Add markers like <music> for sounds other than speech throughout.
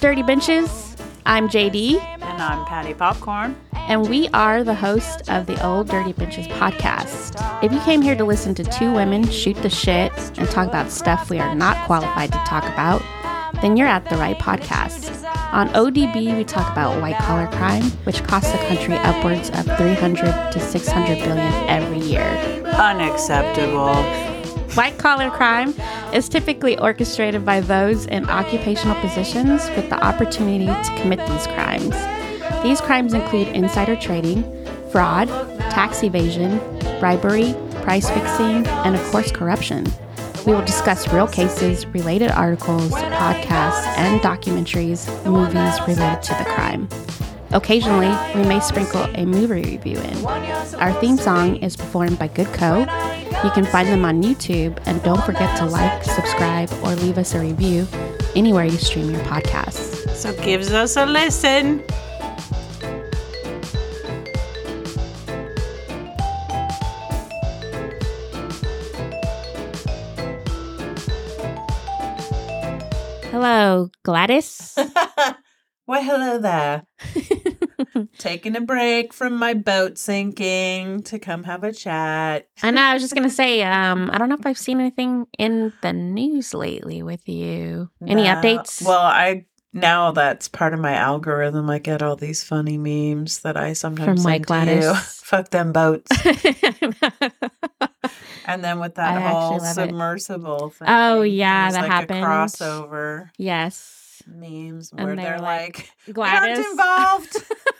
Dirty Benches? I'm JD, And I'm Patty Popcorn. and we are the host of the Old Dirty Benches podcast. If you came here to listen to two women shoot the shit and talk about stuff we are not qualified to talk about, then you're at the right podcast. On ODB, we talk about white collar crime, which costs the country upwards of 300 to 600 billion every year. Unacceptable. White collar crime is typically orchestrated by those in occupational positions with the opportunity to commit these crimes. These crimes include insider trading, fraud, tax evasion, bribery, price fixing, and of course, corruption. We will discuss real cases, related articles, podcasts, and documentaries, movies related to the crime. Occasionally, we may sprinkle a movie review in. Our theme song is performed by Good Co. You can find them on YouTube, and don't forget to like, subscribe, or leave us a review anywhere you stream your podcasts. So gives us a listen. Hello, Gladys. <laughs> Well, hello there. <laughs> Taking a break from my boat sinking to come have a chat. I know. I was just gonna say, um, I don't know if I've seen anything in the news lately with you. Any No. updates? Well, I now that's part of my algorithm. I get all these funny memes that I sometimes From send to you. <laughs> Fuck them boats. <laughs> And then with that I whole love it. submersible thing. Oh, yeah, that like happened. Crossover yes, memes And where they they're were like, like, "We Gladys. aren't involved. <laughs>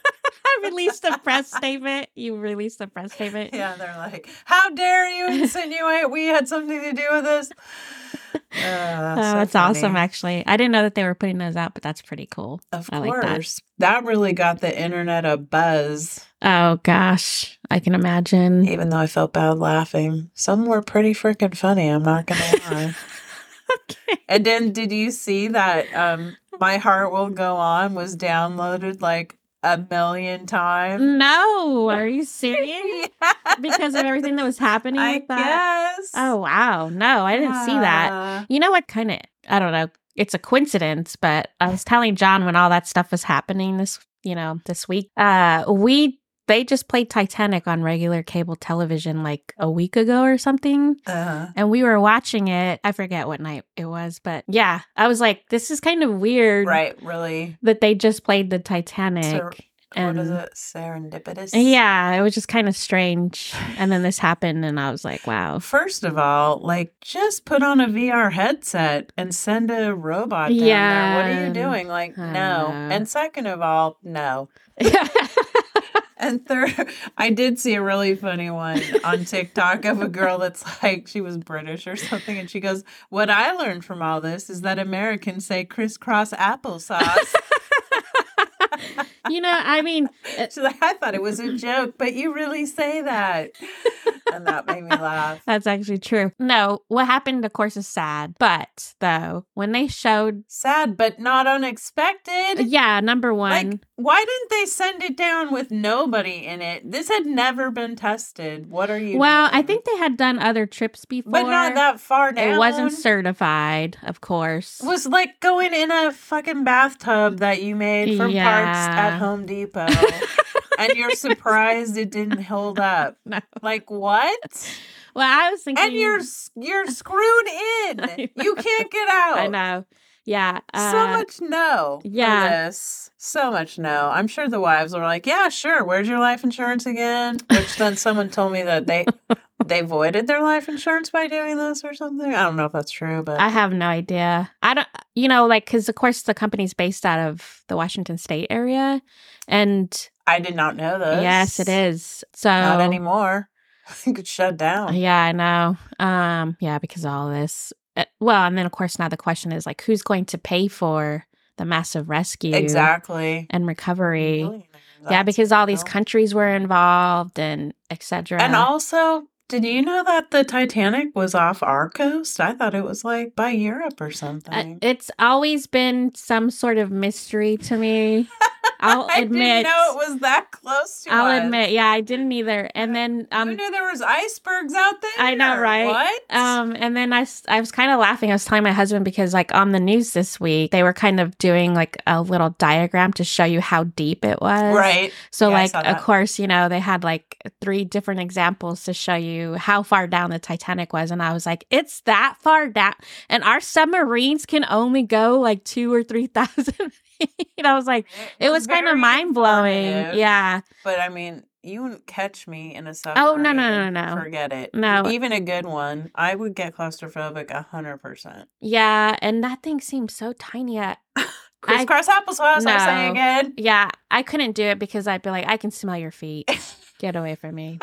Released a press statement. You released a press statement. <laughs> yeah, they're like, how dare you insinuate we had something to do with this? <sighs> Uh, Oh, that's so that's awesome, actually. I didn't know that they were putting those out, but that's pretty cool. Of I like that. course. that. really got the internet a buzz, Oh gosh, I can imagine. even though I felt bad laughing. Some were pretty freaking funny, I'm not going <laughs> to lie. okay. And then did you see that um My Heart Will Go On was downloaded like a million times? No, are you <laughs> serious? Yeah, Because of everything that was happening I with that? guess. Oh wow, no, I didn't see that. You know what? Kind of, I don't know. It's a coincidence, but I was telling John when all that stuff was happening this, you know, this week. Uh, we they just played Titanic on regular cable television like a week ago or something. Uh-huh. And we were watching it. I forget what night it was, but yeah, I was like, this is kind of weird Right, really. that they just played the Titanic. Ser- and what is it? Serendipitous? yeah, it was just kind of strange. And then this <sighs> happened, and I was like, wow. First of all, like just put on a VR headset and send a robot down there. What are you doing? Like, no. And second of all, no. <laughs> <laughs> And third, <laughs> I did see a really funny one on TikTok of a girl that's <laughs> like, she was British or something. And she goes, What I learned from all this is that Americans say crisscross applesauce. <laughs> you know, I mean, uh, like, I thought it was a joke, but you really say that. And that made me laugh. that's actually true. No, what happened, of course, is sad. But though, when they showed, Sad, but not unexpected. yeah, number one, Like, why didn't they send it down with nobody in it? This had never been tested. What are you well, I think they had done other trips before, But not that far down. It wasn't certified, of course. It was like going in a fucking bathtub that you made from parts Yeah. At Home Depot. and you're <laughs> surprised it didn't hold up. <laughs> No. Like what? Well, I was thinking, And you're you're screwed in. <laughs> You can't get out. I know, yeah, So uh, much no. yeah. this. So much no. I'm sure the wives were like, "Yeah, sure. Where's your life insurance again?" Which then someone told me that they they voided their life insurance by doing this or something. I don't know if that's true, but I have no idea. I don't, you know, like, because of course the company's based out of the Washington State area, and I did not know this. yes, it is. So Not anymore. I think it's shut down. Yeah, I know. Um, yeah, because of all this. Uh, Well, and then of course now the question is like, who's going to pay for the massive rescue Exactly. and recovery? Millionaires, yeah, because all these countries were involved and etc. And also, did you know that the Titanic was off our coast? I thought it was like by Europe or Uh, something. it's always been some sort of mystery to me. <laughs> I'll <laughs> I admit. didn't know it was that close to it. I'll us. admit, yeah, I didn't either. And then Who um knew there was icebergs out there? I know, right? What? um and then I, I was kind of laughing. I was telling my husband because like on the news this week, they were kind of doing like a little diagram to show you how deep it was. right. So Yeah, like of course, you know, they had like three different examples to show you how far down the Titanic was and I was like, it's that far down and our submarines can only go like 2 or 3000 <laughs> <laughs> feet. I was like, it was kind of mind blowing. Yeah. But I mean, you wouldn't catch me in a submarine. Oh, no, no, no, no. Forget it. No. Even a good one, I would get claustrophobic a hundred percent. Yeah, and that thing seemed so tiny. I, <laughs> Crisscross applesauce, I say No. again. yeah, I couldn't do it because I'd be like, I can smell your feet. <laughs> Get away from me.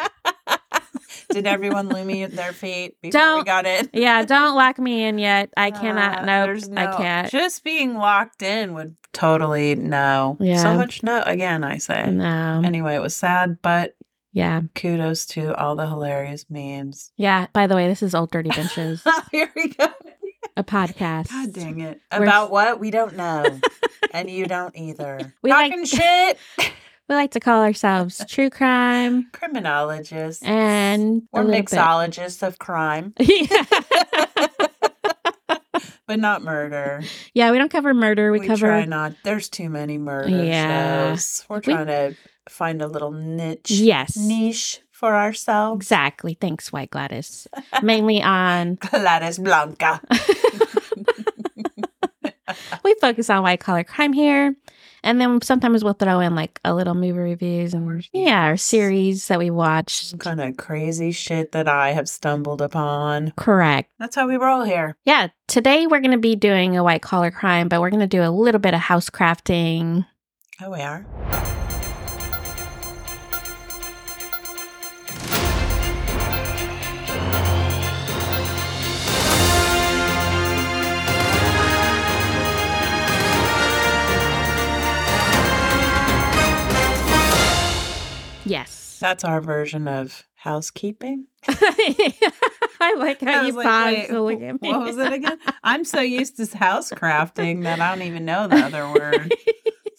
Did everyone lumi their feet before we Don't- got in? Yeah, don't lock me in yet. I cannot. Uh, nope, there's I can't. Just being locked in would totally no. Yeah. So much no. Again, I say. No. Anyway, it was sad, but Yeah. kudos to all the hilarious memes. Yeah. By the way, this is Old Dirty Benches, <laughs> Here we go. a podcast. God dang it. We're- About what? We don't know. <laughs> and you don't either. We like- Talking shit. <laughs> We like to call ourselves <laughs> true crime Criminologists. and or little bit. mixologists of crime, <laughs> yeah. <laughs> but not murder. yeah, we don't cover murder. We, We, cover try not. There's too many murder Yeah. shows. We're We- trying to find a little niche. yes, Niche for ourselves. exactly. Thanks, White Gladys. Mainly on Gladys Blanca. we focus on white collar crime here. And then sometimes we'll throw in like a little movie reviews and yeah, our series that we watched. Some kind of crazy shit that I have stumbled upon. Correct. That's how we roll here. Yeah. Today we're going to be doing a white collar crime, but we're going to do a little bit of house crafting. Oh, we are. Yes. That's our version of housekeeping. <laughs> I like how I you like, paused wait, to look at me. What was it again? I'm so used to house crafting that I don't even know the other word.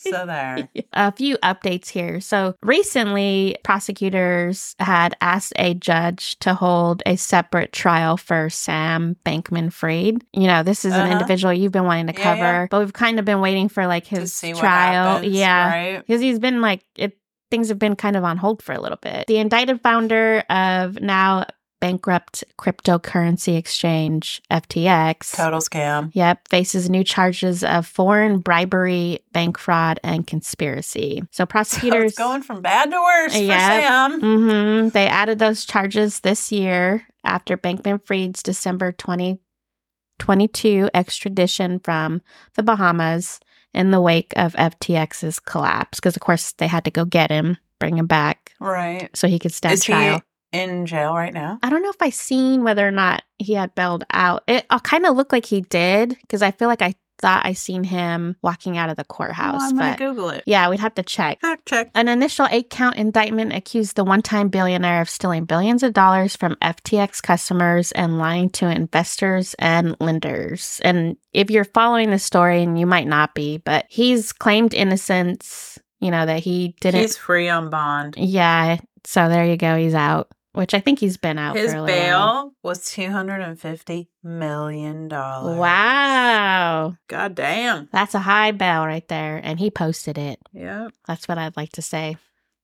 So there. <laughs> a few updates here. So recently, prosecutors had asked a judge to hold a separate trial for Sam Bankman Fried. You know, this is an Uh-huh. individual you've been wanting to Yeah, cover, yeah. but we've kind of been waiting for like his trial. happens, yeah. Right. Because he's been like, it, things have been kind of on hold for a little bit. The indicted founder of now bankrupt cryptocurrency exchange, FTX. Total scam. Yep, faces new charges of foreign bribery, bank fraud, and conspiracy. So <laughs> So prosecutors, it's going from bad to worse for Yeah. Sam. hmm they added those charges this year after Bankman Fried's December 2022 extradition from the Bahamas in the wake of FTX's collapse. Because of course they had to go get him, bring him back Right. so he could stand Is trial. he in jail right now? I don't know if I seen whether or not he had bailed out. It uh, kind of looked like he did because I feel like I thought I seen him walking out of the courthouse. Oh, I'm gonna but Google it. yeah, we'd have to check. Fact check. An initial eight count indictment accused the one time billionaire of stealing billions of dollars from FTX customers and lying to investors and lenders. And if you're following the story, and you might not be, but he's claimed innocence, you know, that he didn't. He's free on bond. yeah. So there you go. He's out, which I think he's been out His for a little while. bail was two hundred and fifty million dollars. Wow. God damn. That's a high bail right there. And he posted it. Yep. That's what I'd like to say.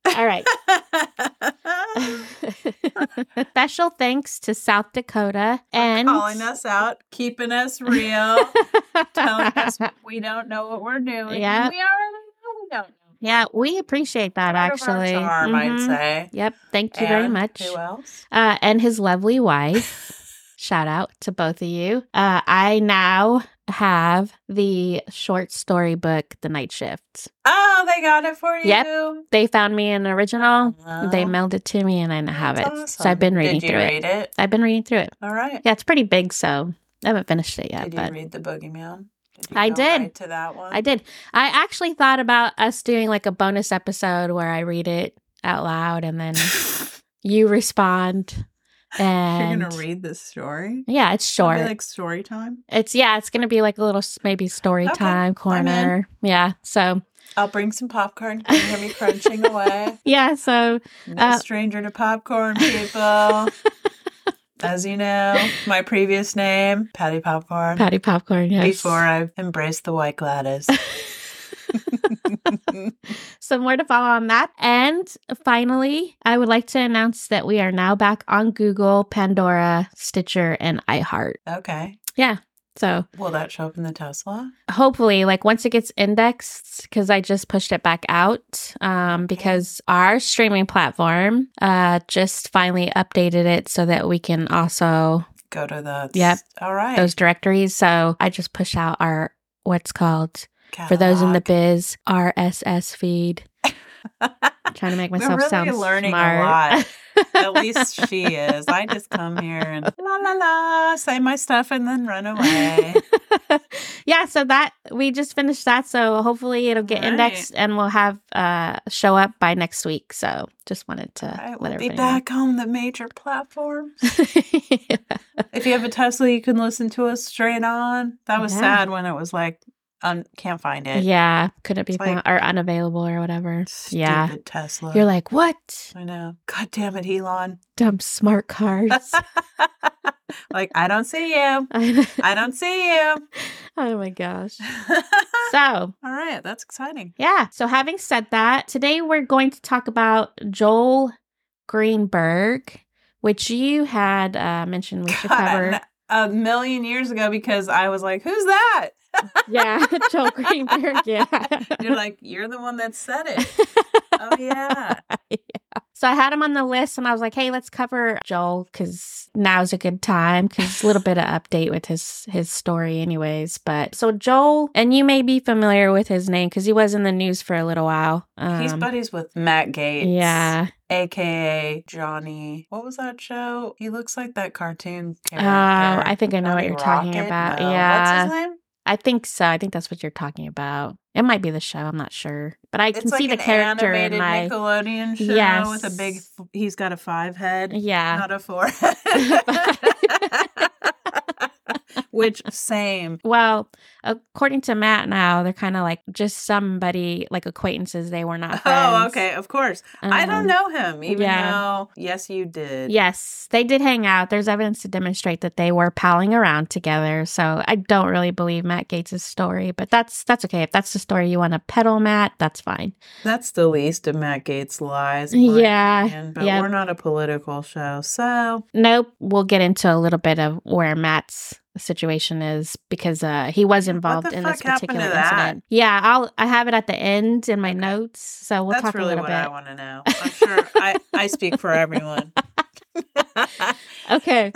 <laughs> All right. <laughs> Special thanks to South Dakota and calling us out, keeping us real, <laughs> telling us we don't know what we're doing. Yep. We already know we don't know. Yeah, we appreciate that Part actually. charm, I'd Mhm. say. Yep. Thank you very much. Who else? Uh, and his lovely wife. <laughs> Shout out to both of you. Uh, I now have the short story book, The Night Shift. Oh, they got it for you. Yep. They found me an original. Oh, They mailed it to me, and I now have it. that's So I've been awesome. reading Did you through it. read it? I've been reading through it. All right. Yeah, it's pretty big, so I haven't finished it yet. did but you read the Boogeyman? You I did. to that one. I did. I actually thought about us doing like a bonus episode where I read it out loud and then <laughs> you respond. And You're gonna read this story. yeah, it's short. like story time. it's yeah, it's gonna be like a little maybe story Okay, time corner. Yeah, so I'll bring some popcorn. You can hear me crunching away. <laughs> Yeah, so No Uh, stranger to popcorn, people. <laughs> As you know, my previous name, Patty Popcorn. patty popcorn, yes. Before I embraced the white Gladys. <laughs> <laughs> So more to follow on that. And finally, I would like to announce that we are now back on Google, Pandora, Stitcher, and iHeart. okay. Yeah. So Will that show up in the Tesla? hopefully, like once it gets indexed, because I just pushed it back out, um, because our streaming platform uh just finally updated it so that we can also Go to the. Yep. All right. those directories. So I just push out our what's called for those in the biz RSS feed. Trying to make myself We're really sound learning smart. a lot. At least <laughs> she is. I just come here and la la la, say my stuff and then run away. <laughs> yeah, so that we just finished that. So hopefully it'll get Right. indexed and we'll have uh show up by next week. So just wanted to let we'll be back on the major platforms. <laughs> know. If you have a Tesla, you can listen to us straight on. That was Yeah. sad when it was like, un- can't find it. yeah, couldn't be like- found or unavailable or whatever. Yeah. Tesla. You're like, what? I know. God damn it, Elon. Dumb smart cars. <laughs> like, I don't see you. <laughs> I don't see you. <laughs> Oh my gosh. So all right, that's exciting. Yeah. So, having said that, today we're going to talk about Joel Greenberg, which you had uh, mentioned we should God, cover. A million years ago because I was like, "Who's that?" Yeah, <laughs> Joel Greenberg. Yeah. <laughs> You're like, "You're the one that said it." oh <laughs> yeah. yeah. So I had him on the list, and I was like, "Hey, let's cover Joel because now's a good time because a little bit of update with his his story, anyways." But so Joel, and you may be familiar with his name because he was in the news for a little while. He's Um, buddies with Matt Gaetz. yeah. AKA Johnny. What was that show? He looks like that cartoon Oh. I think I know what you're talking about. No. Yeah. What's his name? I think so. I think that's what you're talking about. It might be the show. I'm not sure, but I can like see the character in my. Nickelodeon show Yes. with a big. He's got a five head, Yeah, not a four. <laughs> <laughs> Which same. Well, according to Matt, now they're kind of like just somebody like acquaintances. They were not <laughs> friends. Oh, okay. Of course. I don't Um, know him, even yeah. though yes, you did. Yes, they did hang out. There's evidence to demonstrate that they were palling around together. So I don't really believe Matt Gaetz' story, but that's that's okay. If that's the story you want to peddle, Matt, that's fine. That's the least of Matt Gaetz' lies. Yeah, opinion, but yeah. we're not a political show, so Nope. We'll get into a little bit of where Matt's situation is because uh, he was involved in this particular to that? incident. Yeah, I'll I have it at the end in my notes, so we'll that's talk a really little what I want to know. I'm sure I, I speak for everyone. <laughs> Okay.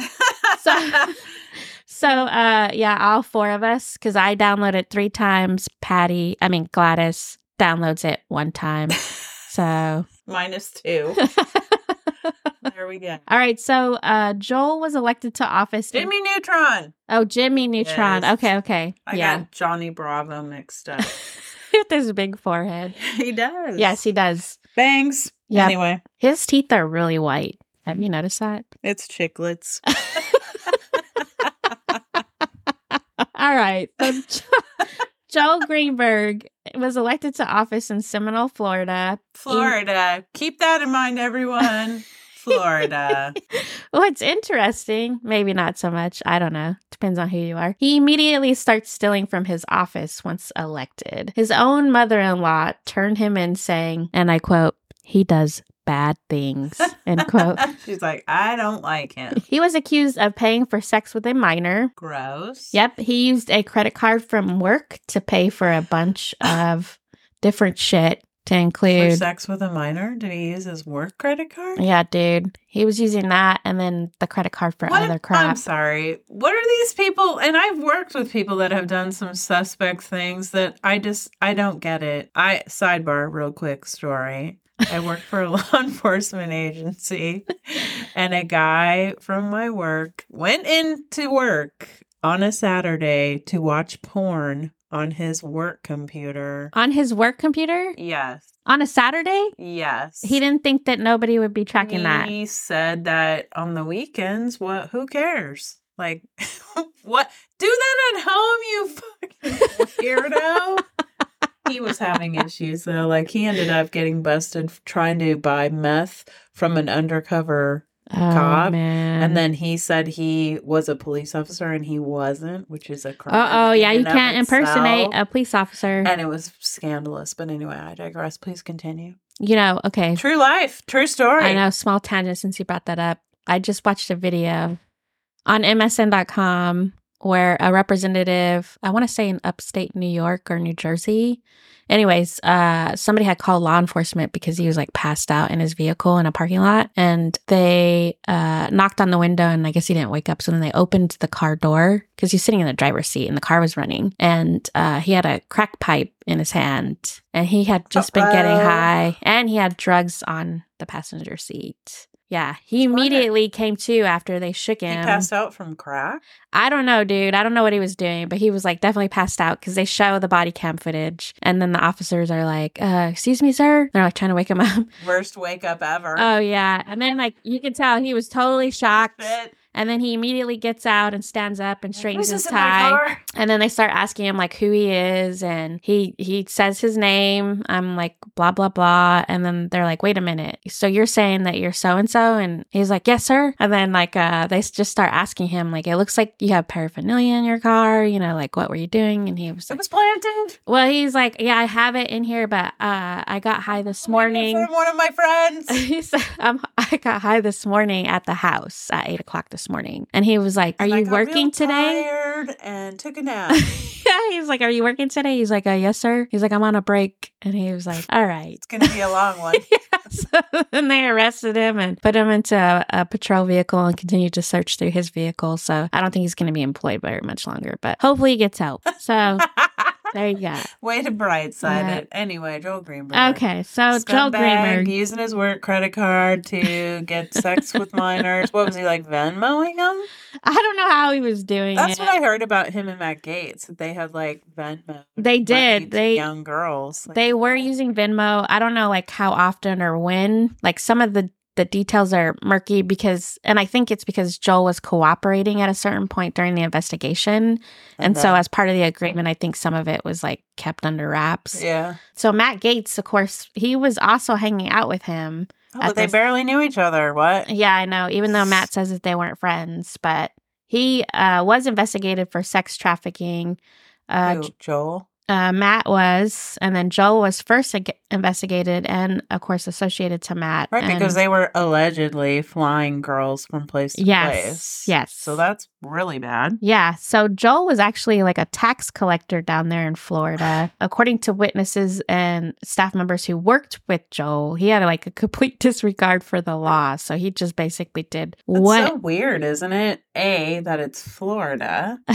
So <laughs> so uh yeah, all four of us cuz I downloaded 3 times, Patty, I mean Gladys downloads it one time. So <laughs> Minus two. There we go. All right, so uh Joel was elected to office. in- Jimmy Neutron. oh, Jimmy Neutron. Yes. Okay, okay. I yeah. got Johnny Bravo mixed up. <laughs> With his big forehead. <laughs> he does. Yes, he does. Bangs. Anyway, His teeth are really white. Have you noticed that? it's chiclets. <laughs> All right. So Jo- Joel Greenberg was elected to office in Seminole, Florida. Florida. Keep that in mind, everyone. Florida. <laughs> What's interesting, maybe not so much, I don't know, depends on who you are. He immediately starts stealing from his office once elected. His own mother in law turned him in, saying, and I quote, he does bad things, end quote. <laughs> She's like, I don't like him. He was accused of paying for sex with a minor. Gross. Yep, he used a credit card from work to pay for a bunch <laughs> of different shit to For include. sex with a minor? Did he use his work credit card? Yeah, dude. He was using that and then the credit card for What? other I'm sorry. What are these people? And I've worked with people that have done some suspect things that I just I don't get it. I sidebar real quick story. I work for a <laughs> law enforcement agency, and a guy from my work went into work on a Saturday to watch porn on his work computer. On his work computer Yes. on a Saturday? Yes. He didn't think that nobody would be tracking that. He said that on the weekends, what? Who cares? Like, <laughs> what? Do that at home, you fucking weirdo. he was having issues though. Like he ended up getting busted trying to buy meth from an undercover Oh, cop, man. and then he said he was a police officer and he wasn't, which is a crime. Oh, yeah, you can't impersonate a police officer. And it was scandalous. But anyway, I digress. Please continue. you know, okay. True life, true story. I know, small tangent since you brought that up. I just watched a video on MSN.com where a representative, I want to say in upstate New York or New Jersey, anyways, uh, somebody had called law enforcement because he was like passed out in his vehicle in a parking lot, and they uh, knocked on the window, and I guess he didn't wake up. So then they opened the car door because he's sitting in the driver's seat, and the car was running, and uh, he had a crack pipe in his hand, and he had just been getting high, and he had drugs on the passenger seat. Yeah, he immediately came to after they shook him. he passed out from crack. I don't know, dude. I don't know what he was doing, but he was like definitely passed out because they show the body cam footage. And then the officers are like, uh, excuse me, sir. They're like trying to wake him up. Worst wake up ever. Oh, yeah. And then, like, you can tell he was totally shocked. Shit. And then he immediately gets out and stands up and straightens his this in my tie. And then they start asking him like who he is, and he he says his name. I'm like blah blah blah, and then they're like, "Wait a minute, so you're saying that you're so and so?" And he's like, "Yes, sir." And then like uh, they just start asking him like, "It looks like you have paraphernalia in your car, you know, like what were you doing?" And he was It was planted. "Well, he's like, yeah, I have it in here, but uh, I got high this morning." From one of my friends. <laughs> he said, um, <laughs> I got high this morning at the house at eight o'clock this morning. And he was like, Are And you working today? And took a nap. <laughs> yeah, he's like, Are you working today? He's like, uh, Yes, sir. He's like, I'm on a break. And he was like, All right. it's gonna be a long <laughs> one. so <laughs> then they arrested him and put him into a, a patrol vehicle and continued to search through his vehicle. So I don't think he's going to be employed very much longer, but hopefully he gets help. So there you go. <laughs> Way to bright side Yeah. it. Anyway, Joel Greenberg. Okay, so Joel Greenberg. using his work credit card to get sex with <laughs> minors. What was he like Venmoing them? I don't know how he was doing That's it. what I heard about him and Matt Gaetz. That they had like Venmo. They did. They young girls. Like, They were using Venmo. I don't know like how often or when. Like some of the the details are murky because and I think it's because Joel was cooperating at a certain point during the investigation. And so as part of the agreement, I think some of it was like kept under wraps. yeah. So Matt Gaetz, of course, he was also hanging out with him. Oh, but they this- barely knew each other. What? Yeah, I know, even though Matt <sighs> says that they weren't friends, but he uh, was investigated for sex trafficking. Uh, Who, Joel. Uh, Matt was, and then Joel was first ag- investigated and, of course, associated to Matt. Right, and- because they were allegedly flying girls from place to Yes, place. yes. So that's really bad. yeah, so Joel was actually like a tax collector down there in Florida. <sighs> According to witnesses and staff members who worked with Joel, he had like a complete <laughs> disregard for the law. So he just basically did That's what. so weird, isn't it? A, that it's Florida, <laughs>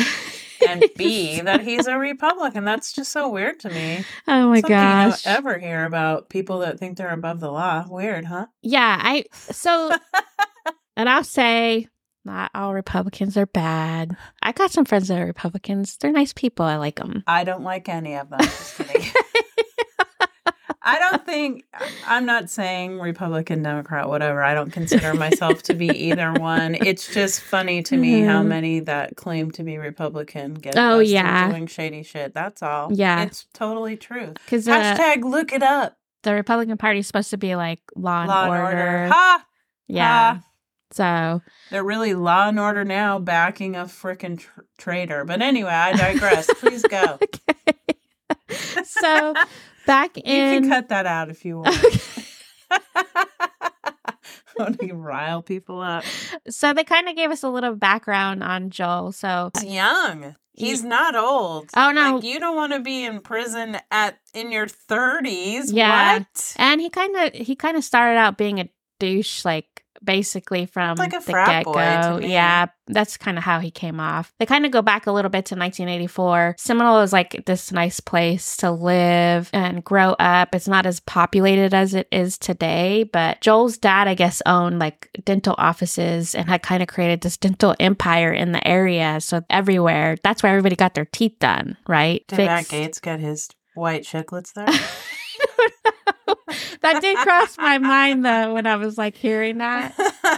and <laughs> B, that he's a Republican. That's just so weird to me. oh my Something gosh. you don't ever hear about people that think they're above the law. Weird, huh? Yeah, I so <laughs> and I'll say not all Republicans are bad. I got some friends that are Republicans. They're nice people. I like them. I don't like any of them. Just kidding. <laughs> I don't think I'm not saying Republican, Democrat, whatever. I don't consider myself to be either one. <laughs> It's just funny to me how Mhm. many that claim to be Republican get Oh, yeah. doing shady shit. That's all. Yeah. it's totally true. Because uh, Hashtag look it up. the Republican Party is supposed to be like law and, Law and order. order. Ha! Yeah. Ha! So They're really law and order now, backing a freaking tr- traitor. But anyway, I digress. Please go. <laughs> okay. <laughs> so back in. You can cut that out if you want. <laughs> want to rile people up. so they kind of gave us a little background on Joel. So He's young. He's not old. Oh, no. Like, you don't want to be in prison at in your thirties. Yeah. What? and he kind of he kind of started out being a douche like basically from Like the to get-go. yeah that's kind of how he came off. They kind of go back a little bit to 1984 seminole is like this nice place to live and grow up. It's not as populated as it is today but joel's dad i guess owned like dental offices and had kind of created this dental empire in the area so everywhere that's where everybody got their teeth done right? Did Matt Gaetz get his white chiclets there? <laughs> <laughs> that did cross my mind though when I was like hearing that.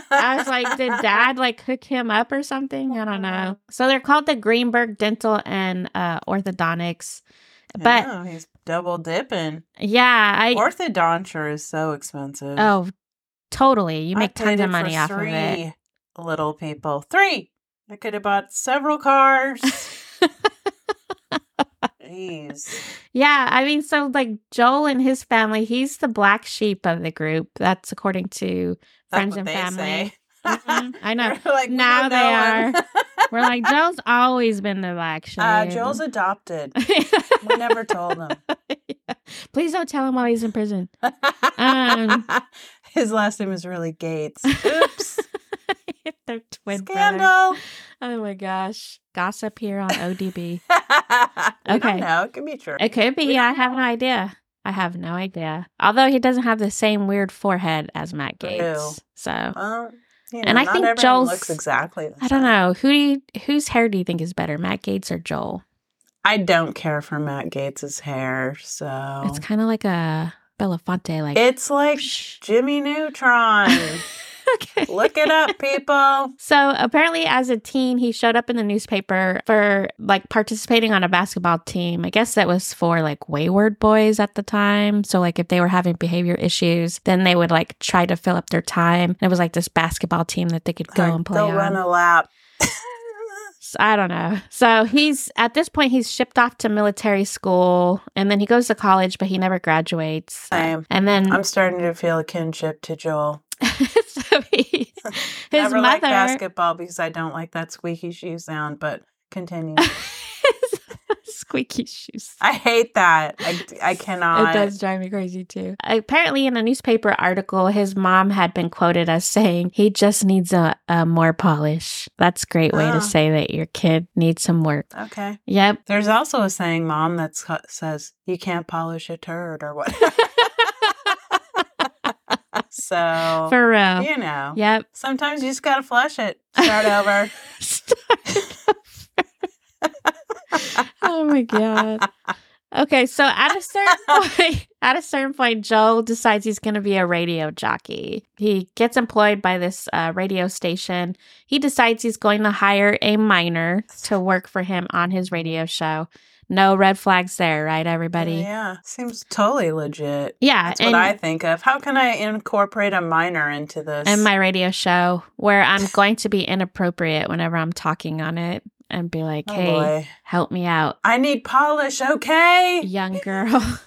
I was like, did dad like hook him up or something? I don't know. So they're called the Greenberg Dental and uh, Orthodontics. But Yeah, he's double dipping. yeah, I Orthodonture is so expensive. oh totally. You make tons of money off of three it. Little people, three. I could have bought several cars. <laughs> Jeez. Yeah, I mean, so like Joel and his family, he's the black sheep of the group. That's according to That's friends and family. Mhm, I <laughs> know. Like, Now they know him. We're like, Joel's always been the black sheep. uh, Joel's adopted. We never told him. <laughs> Yeah. Please don't tell him while he's in prison. <laughs> Um. His last name is really Gaetz. Oops. <laughs> They're twin. Scandal. Oh my gosh. Gossip here on ODB. <laughs> Okay. don't. It could be true. It could be. I have no idea. I have no idea. Although he doesn't have the same weird forehead as Matt. Gaetz. So Well, you And I think Joel's- looks exactly. The I don't know. Who do you, whose hair do you think is better, Matt Gaetz or Joel? I don't care for Matt Gaetz's hair, so It's kind of like a Belafonte, like. it's like Jimmy Neutron. <laughs> <laughs> okay. Look it up, people. <laughs> So apparently, as a teen, he showed up in the newspaper for like participating on a basketball team. I guess that was for like wayward boys at the time. So like if they were having behavior issues, then they would like try to fill up their time. And it was like this basketball team that they could go and play Go run a lap. I don't know. So he's at this point he's shipped off to military school and then he goes to college, but he never graduates. Same. And then I'm starting to feel a kinship to Joel. <laughs> <laughs> his Never mother basketball because I don't like that squeaky shoe sound, but continue. <laughs> squeaky shoes. I hate that. I, I cannot. It does drive me crazy too. Apparently, in a newspaper article, his mom had been quoted as saying, "He just needs a, a more polish." That's a great way Oh. to say that your kid needs some work. Okay. Yep. There's also a saying, Mom, that says you can't polish a turd or what. <laughs> so, For real. you know, Yep. sometimes you just got to flush it. Start over. <laughs> <laughs> oh my god. Okay, so at a certain point, at a certain point, Joel decides he's going to be a radio jockey. He gets employed by this uh, radio station. He decides he's going to hire a minor to work for him on his radio show. No red flags there, right, everybody? Yeah. Seems totally legit. Yeah, That's what I think of. How can I incorporate a minor into this? and my radio show where I'm going to be inappropriate whenever I'm talking on it and be like, oh "Hey, boy. help me out." I need polish, okay? young <laughs> girl.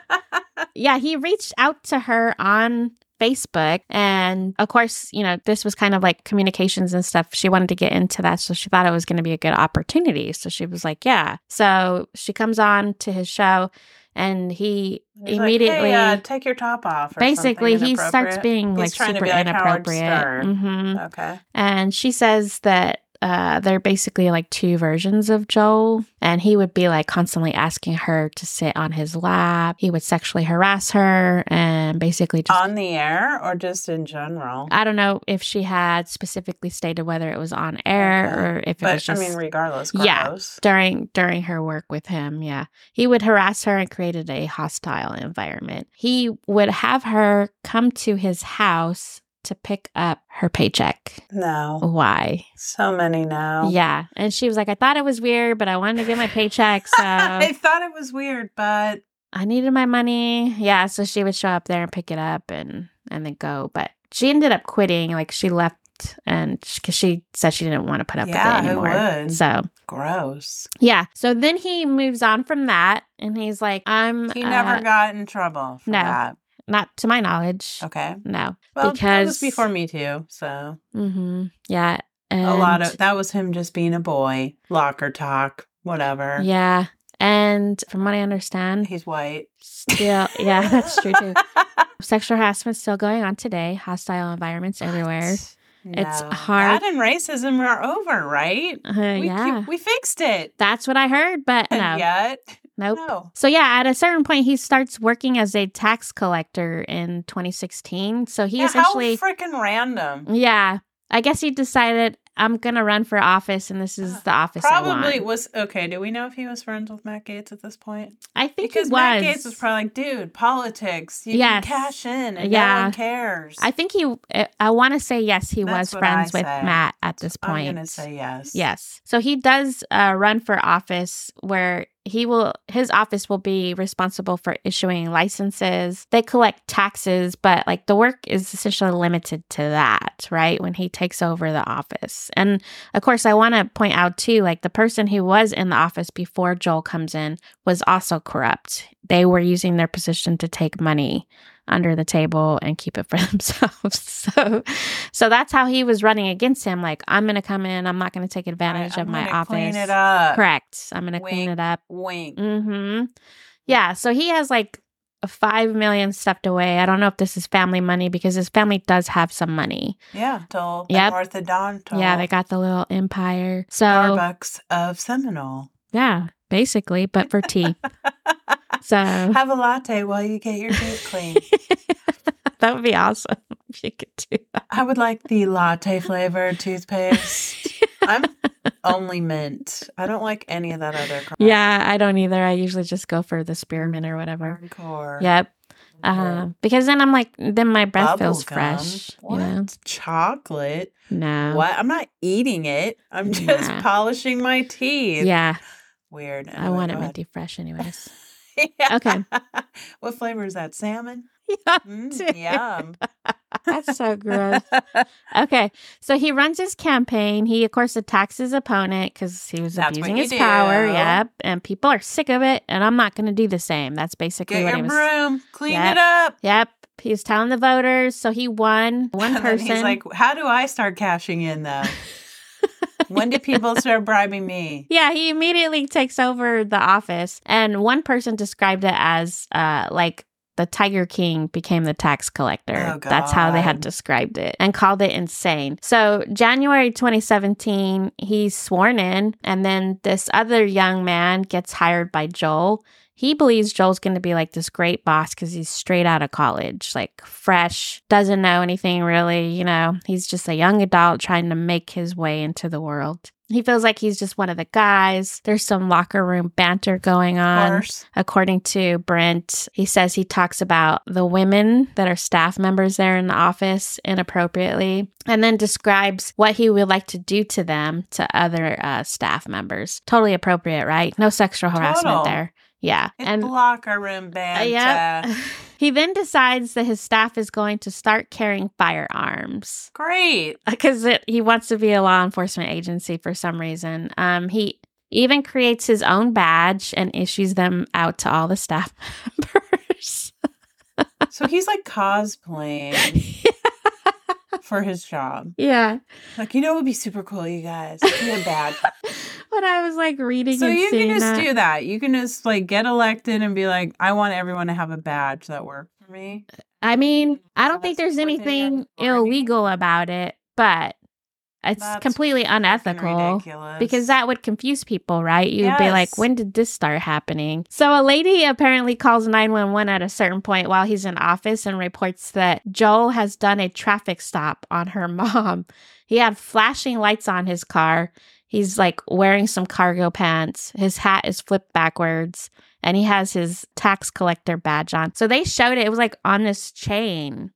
<laughs> yeah, he reached out to her on Facebook. And of course, you know, this was kind of like communications and stuff. She wanted to get into that. So she thought it was going to be a good opportunity. So she was like, yeah. So she comes on to his show and he He's like, immediately. hey, uh, take your top off. or Basically, he starts being He's like super be like inappropriate. Stern. hmm Okay. And she says that uh, they're basically like two versions of Joel. And he would be like constantly asking her to sit on his lap. He would sexually harass her and basically just. On the air or just in general? I don't know if she had specifically stated whether it was on air Okay. or if it But was just I mean, regardless, Yeah. during during her work with him yeah he would harass her and created a hostile environment he would have her come to his house to pick up her paycheck No. why So many now. yeah and she was like i thought it was weird but i wanted to get my paycheck so <laughs> I thought it was weird, but i needed my money yeah so she would show up there and pick it up and and then go but she ended up quitting like she left and because she said she didn't want to put up Yeah, with it anymore so gross. Yeah. So then he moves on from that and he's like, I'm He uh, never got in trouble for no. that. Not to my knowledge. Okay. No. Well, that Because- was before me too. So Mm-hmm. Yeah. And a lot of that was him just being a boy, locker talk, whatever. Yeah. And from what I understand, He's white. still, yeah, <laughs> that's true too. <laughs> Sexual harassment's still going on today. Hostile environments everywhere. It's hard- That and racism are over, right? Uh, We, yeah. we fixed it. That's what I heard, but <laughs> no. And yet, Nope. no. So yeah, at a certain point, he starts working as a tax collector in 2016. So he Yeah, essentially, how freaking random. yeah, I guess he decided I'm gonna run for office, and this is the office Probably was okay. Do we know if he was friends with Matt Gaetz at this point? I think Because he was. Matt Gaetz was probably like, dude, politics. You Yes. can cash in and no Yeah. one cares. I think he. I want to say yes, he That's was friends with. Matt at this point. I'm gonna say yes. Yes. So he does uh, run for office where he will his office will be responsible for issuing licenses. They collect taxes, but like the work is essentially limited to that, right? When he takes over the office. And of course, I want to point out too like the person who was in the office before Joel comes in was also corrupt. They were using their position to take money under the table and keep it for <laughs> themselves. so so that's how he was running against him like I'm going to come in, I'm not going to take advantage I'm of my gonna office. Clean it up. Correct. I'm going to clean it up. Wink. Mhm. Yeah, so he has like 5 million stuffed away. I don't know if this is family money because his family does have some money. Yeah, till Yep. orthodontal. Yeah, they got the little empire. So, Starbucks of Seminole. yeah, basically, but for tea. <laughs> so Have a latte while you get your teeth clean. <laughs> that would be awesome if you could do that. I would like the latte flavored toothpaste. <laughs> I'm only mint. I don't like any of that other crap. Yeah, I don't either. I usually just go for the spearmint or whatever. Hardcore. Yep. Um, because then I'm like, then my breath Bubble feels gum? fresh. What? You know? Chocolate? No. What? I'm not eating it. I'm just Nah. polishing my teeth. Yeah, Weird. I want it minty fresh, anyways. <laughs> <laughs> Yeah. Okay. what flavor is that? Salmon? <laughs> yeah, Mm, yum. <laughs> that's so gross. Okay, so he runs his campaign. He, of course, attacks his opponent because he was That's abusing his power. do. Yep, and people are sick of it, and I'm not going to do the same. That's basically Get what he was. broom. Clean Yep. it up. Yep, he was telling the voters. So he won one person. He's like, how do I start cashing in though? When do <laughs> people start bribing me? Yeah, he immediately takes over the office. And one person described it as uh like the Tiger King became the tax collector. Oh, That's how they had described it and called it insane. So, January 2017, he's sworn in, and then this other young man gets hired by Joel. He believes Joel's going to be like this great boss because he's straight out of college, like fresh, doesn't know anything really. You know, he's just a young adult trying to make his way into the world. He feels like he's just one of the guys. There's some locker room banter going on. According to Brent, he says he talks about the women that are staff members there in the office inappropriately and then describes what he would like to do to them to other uh, staff members. Totally appropriate, right? No sexual harassment Total. there. Yeah. It's and locker room uh, banter. yeah. <laughs> he then decides that his staff is going to start carrying firearms Great. because he wants to be a law enforcement agency for some reason. Um, he even creates his own badge and issues them out to all the staff <laughs> members. So he's like cosplaying <laughs> for his job. yeah. Like, you know, it would be super cool, you guys. A badge. <laughs> When I was like reading so you can just that, do that. You can just like get elected and be like, I want everyone to have a badge that works for me. I mean, I don't So think there's anything illegal about it, but it's That's completely unethical. Because that would confuse people, right? You'd be like, when did this start happening? So, a lady apparently calls 911 at a certain point while he's in office and reports that Joel has done a traffic stop on her <laughs> mom. He had flashing lights on his car. He's like wearing some cargo pants. His hat is flipped backwards and he has his tax collector badge on. So, they showed it. It was like on this chain.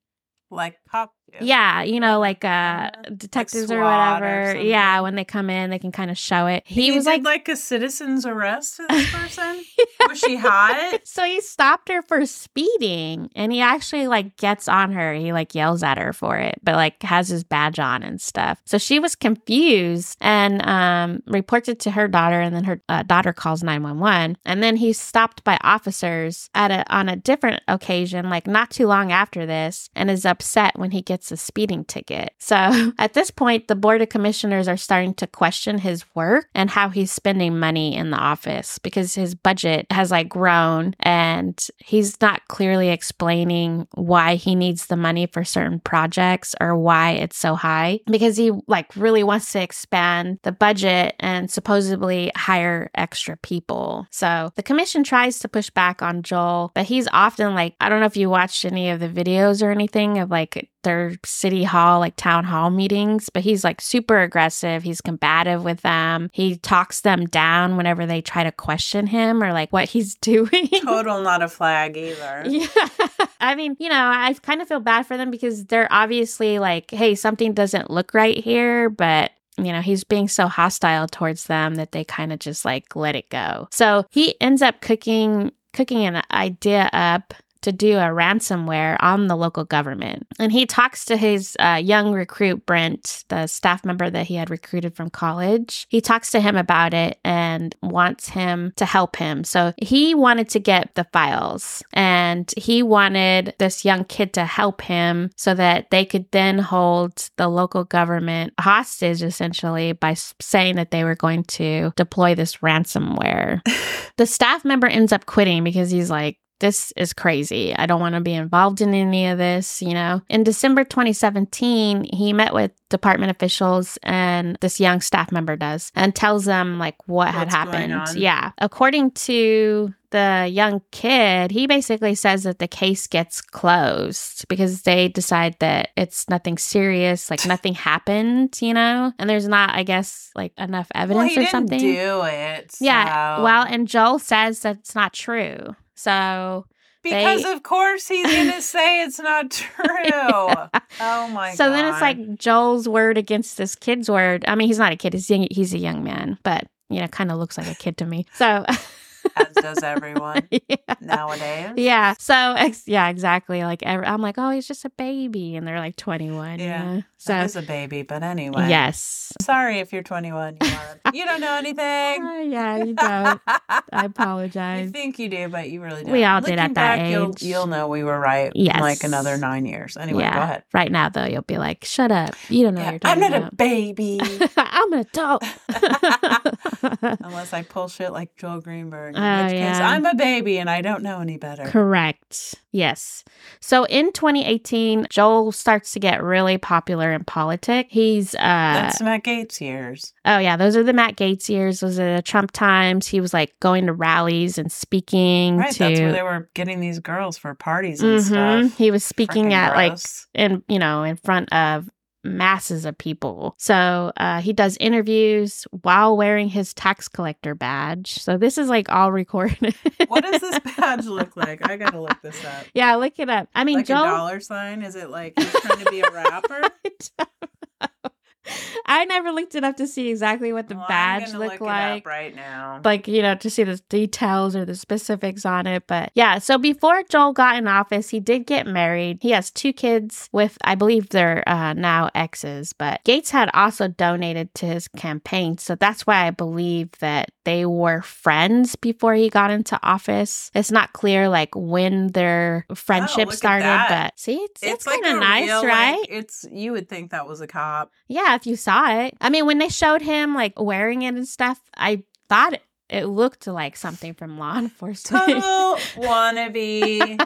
like pop. Yeah, you know, like uh Yeah. detectives or SWAT or whatever. yeah, when they come in, they can kind of show it. He, He, was did like, like a citizen's arrest of this person. <laughs> Was she hot? <laughs> so he stopped her for speeding and he actually like gets on her. He like yells at her for it, but like has his badge on and stuff. So she was confused and um reports it to her daughter and then her uh, daughter calls 911 and then he's stopped by officers at a on a different occasion like not too long after this and is upset when he gets a speeding ticket. So <laughs> at this point the board of commissioners are starting to question his work and how he's spending money in the office because his budget has like grown and he's not clearly explaining why he needs the money for certain projects or why it's so high because he like really wants to expand the budget and supposedly hire extra people. So the commission tries to push back on Joel, but he's often like I don't know if you watched any of the videos or anything of like their city hall like town hall meetings but he's like super aggressive he's combative with them he talks them down whenever they try to question him or like what he's <laughs> doing Total not a flag either. <laughs> yeah i mean you know i kind of feel bad for them because they're obviously like hey something doesn't look right here but you know, he's being so hostile towards them that they kind of just like let it go. So he ends up cooking cooking an idea up to do a ransomware on the local government. And he talks to his uh, young recruit, Brent, the staff member that he had recruited from college. He talks to him about it and wants him to help him. So he wanted to get the files and he wanted this young kid to help him so that they could then hold the local government hostage essentially by saying that they were going to deploy this ransomware. <laughs> the staff member ends up quitting because he's like, this is crazy. I don't want to be involved in any of this, you know. In December 2017, he met with department officials and this young staff member does and tells them like what What's had happened. Yeah. According to the young kid, he basically says that the case gets closed because they decide that it's nothing serious, like nothing <laughs> happened, you know, and there's not, I guess, like enough evidence well, or something. Do it? Yeah. So. Well, and Joel says that it's not true. So because they, of course he's gonna <laughs> say it's not true. yeah. Oh my so god. then it's like Joel's word against this kid's word. I mean, he's not a kid, he's young, he's a young man, but you know, kind of looks like a kid to me. So <laughs> as does everyone <laughs> yeah. nowadays. Yeah. So ex- yeah, exactly. Like every, I'm like, oh, he's just a baby, and they're like 21. Yeah. yeah. So he's a baby, but anyway. Yes. Sorry if you're 21. You, are, <laughs> you don't know anything. Uh, yeah, you don't. I <laughs> apologize. You think you do, but you really don't. We all Looking did at that age. You'll, you'll know we were right. Yes. In like another nine years. Anyway, yeah. go ahead. Right now, though, you'll be like, shut up. You don't know yeah, you're talking I'm not about. a baby. <laughs> I'm an adult. Unless I pull shit like Joel Greenberg. In oh, which yeah. case, I'm a baby and I don't know any better. Correct. Yes. So in 2018, Joel starts to get really popular in politics. He's uh That's Matt Gaetz years. Oh yeah, those are the Matt Gaetz years. Those are the Trump times. He was like going to rallies and speaking right, to that's where they were getting these girls for parties and mm-hmm. stuff. He was speaking at gross. like in you know, in front of masses of people. So uh, he does interviews while wearing his tax collector badge. So this is like all <laughs> recorded. what does this badge look like? I gotta look this up. <laughs> Yeah, look it up. I mean, like Joel... a dollar sign. Is it like he's trying to be a rapper? <laughs> I never looked it up to see exactly what the well, badge looked like right now. Like, you know, to see the details or the specifics on it. But yeah, so before Joel got in office, he did get married. He has two kids with, I believe they're uh, now exes, but Gaetz had also donated to his campaign. So that's why I believe that they were friends before he got into office. It's not clear like when their friendship oh, started, but see, it's, it's, it's kind of nice, real, right? Like, it's you would think that was a cop. Yeah, if you saw it. I mean, when they showed him like wearing it and stuff, I thought it, it looked like something from law enforcement. Total <laughs> wannabe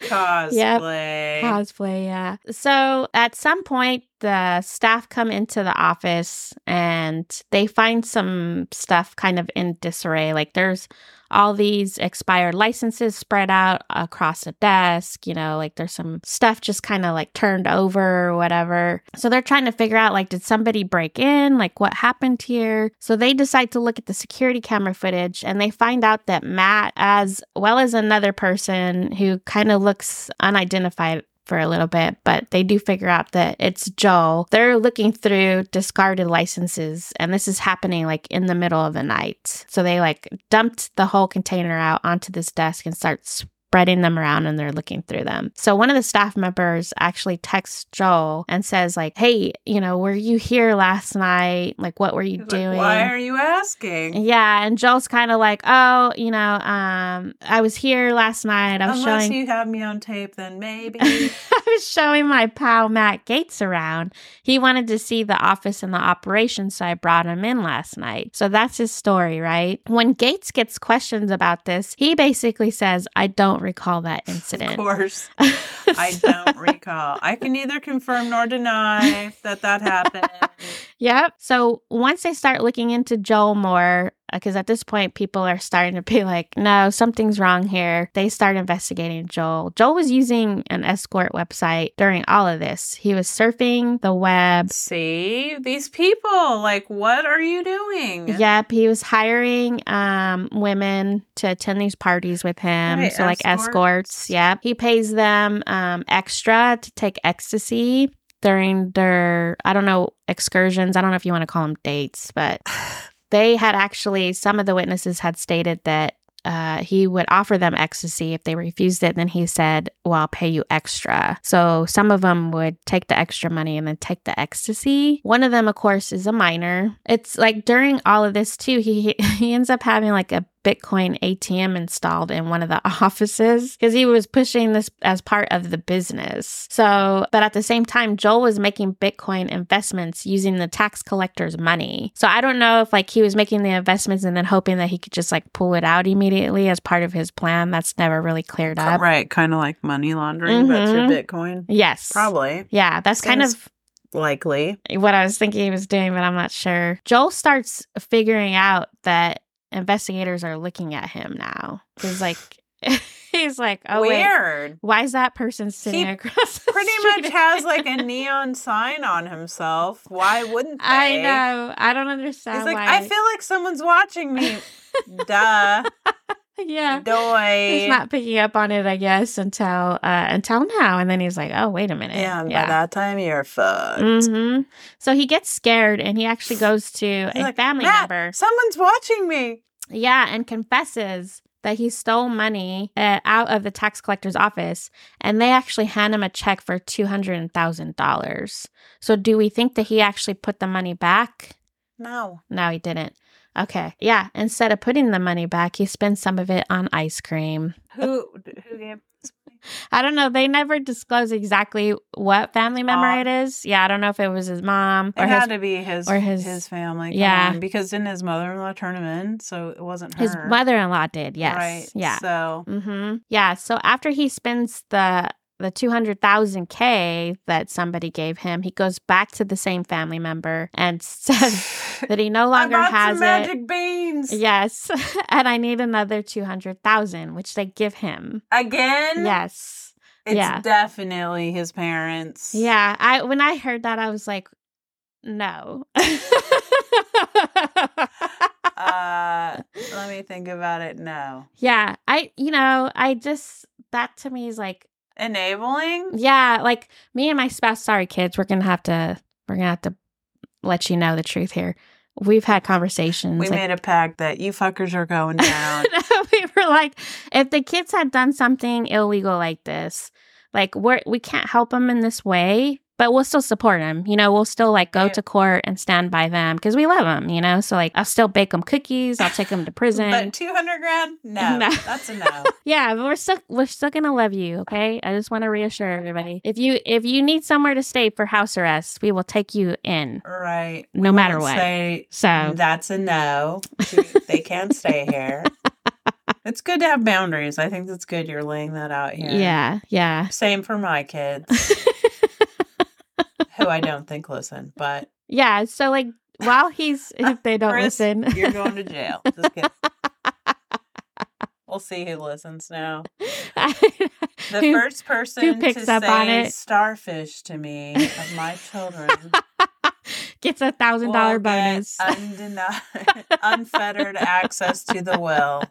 cosplay. Yep. Cosplay, yeah. So at some point, the staff come into the office and they find some stuff kind of in disarray. Like there's all these expired licenses spread out across a desk. You know, like there's some stuff just kind of like turned over or whatever. So they're trying to figure out like, did somebody break in? Like, what happened here? So they decide to look at the security camera footage and they find out that Matt, as well as another person who kind of looks unidentified for a little bit, but they do figure out that it's Joel. They're looking through discarded licenses, and this is happening like in the middle of the night. So they like dumped the whole container out onto this desk and start spreading them around and they're looking through them. So one of the staff members actually texts Joel and says like, "Hey, you know, were you here last night? Like what were you He's doing? Like, Why are you asking?" Yeah, and Joel's kind of like, "Oh, you know, um I was here last night. I was Unless showing you have me on tape then maybe." <laughs> I was showing my pal Matt Gaetz around. He wanted to see the office and the operation, so I brought him in last night. So that's his story, right? When Gaetz gets questions about this, he basically says, "I don't don't recall that incident. Of course. <laughs> I don't recall. I can neither confirm nor deny that that happened. <laughs> Yep. So once they start looking into Joel more, because uh, at this point people are starting to be like, no, something's wrong here. They start investigating Joel. Joel was using an escort website during all of this. He was surfing the web. See, these people, like, what are you doing? Yep, he was hiring um, women to attend these parties with him. Right, so, like escorts. Yep. He pays them um, extra to take ecstasy during their, I don't know, excursions. I don't know if you want to call them dates, but <sighs> <sighs> <sighs> they had actually, some of the witnesses had stated that uh, he would offer them ecstasy. If they refused it, then he said, Well, I'll pay you extra. So some of them would take the extra money and then take the ecstasy. One of them, of course, is a minor. It's like during all of this, too, he, he <laughs> ends up having like a Bitcoin ATM installed in one of the <laughs> offices because he was pushing this as part of the business. So, but at the same time, Joel was making Bitcoin investments using the tax collector's money. So I don't know if like he was making the investments and then hoping that he could just like pull it out immediately as part of his plan. That's never really cleared up. Right. Kind of like money laundering, but through Mhm. Bitcoin. Yes. Probably. Yeah, that's kind of Likely. what I was thinking he was doing, but I'm not sure. Joel starts figuring out that investigators are looking at him now. He's like, <laughs> he's like, oh wait, Weird. why is that person sitting He across? The Pretty street? much has like a <laughs> neon sign on himself. Why wouldn't they? I know. I don't understand He's like, why. I feel like someone's watching me. <laughs> Duh. Yeah. Doy. He's not picking up on it, I guess, until uh until now. And then he's like, oh, wait a minute. yeah, and by that time you're fucked. hmm So he gets scared and he actually <sighs> goes to He's a like, family "Matt, member. Someone's watching me. Yeah, and confesses that he stole money uh, out of the tax collector's office, and they actually hand him a check for two hundred thousand dollars. So, do we think that he actually put the money back? No. No, he didn't. Okay, yeah. Instead of putting the money back, he spends some of it on ice cream. Who who gave? <laughs> I don't know. They never disclose exactly what family member it is. Yeah, I don't know if it was his mom It or had his to be his or his- his family. Yeah. on, because didn't his mother in law turn him in? So it wasn't her. his mother-in-law did. Yes. Right. Yeah. So Mm-hmm. Yeah. So after he spends the the two hundred thousand k that somebody gave him, he goes back to the same family member and <laughs> says that he no <laughs> longer has it. magic beans. Yes, <laughs> and I need another two hundred thousand, which they give him. Again? Yes. It's yeah. definitely his parents. Yeah. I when I heard that, I was like, no. Uh let me think about it. No. yeah. I you know I just that to me is like Enabling? Yeah, like me and my spouse, sorry kids, we're gonna have to we're gonna have to let you know the truth here. We've had conversations. We like- made a pact that you fuckers are going <laughs> down. <laughs> we were like, if the kids had done something illegal like this, like we're we can't help them in this way, but we'll still support them. You know, we'll still like go Yeah. to court and stand by them because we love them. You know, so like I'll still bake them cookies. I'll take them to <laughs> prison. but 200 grand? No. <laughs> No. That's a no. <laughs> Yeah, but we're still we're still gonna love you, okay? I just want to reassure everybody. If you if you need somewhere to stay for house arrest, we will take you in, Right. no matter what. Say So that's a no. they can't stay here. It's good to have boundaries. I think that's good you're laying that out here. yeah, yeah. Same for my kids, who I don't think listen, but Yeah, so like while he's <laughs> if they don't Chris, listen. you're going to jail. <laughs> We'll see who listens now. <laughs> The Who- first person picks to up on say it? starfish to me of my children gets a thousand dollar bonus. undeni- unfettered access to the will.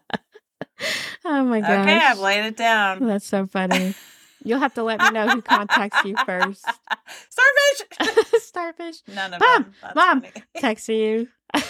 oh my gosh. Okay, I've laid it down. That's so funny. You'll have to let me know who contacts you first. <laughs> Starfish. <laughs> Starfish None of Mom, them. That's Mom. funny. texting you. <laughs>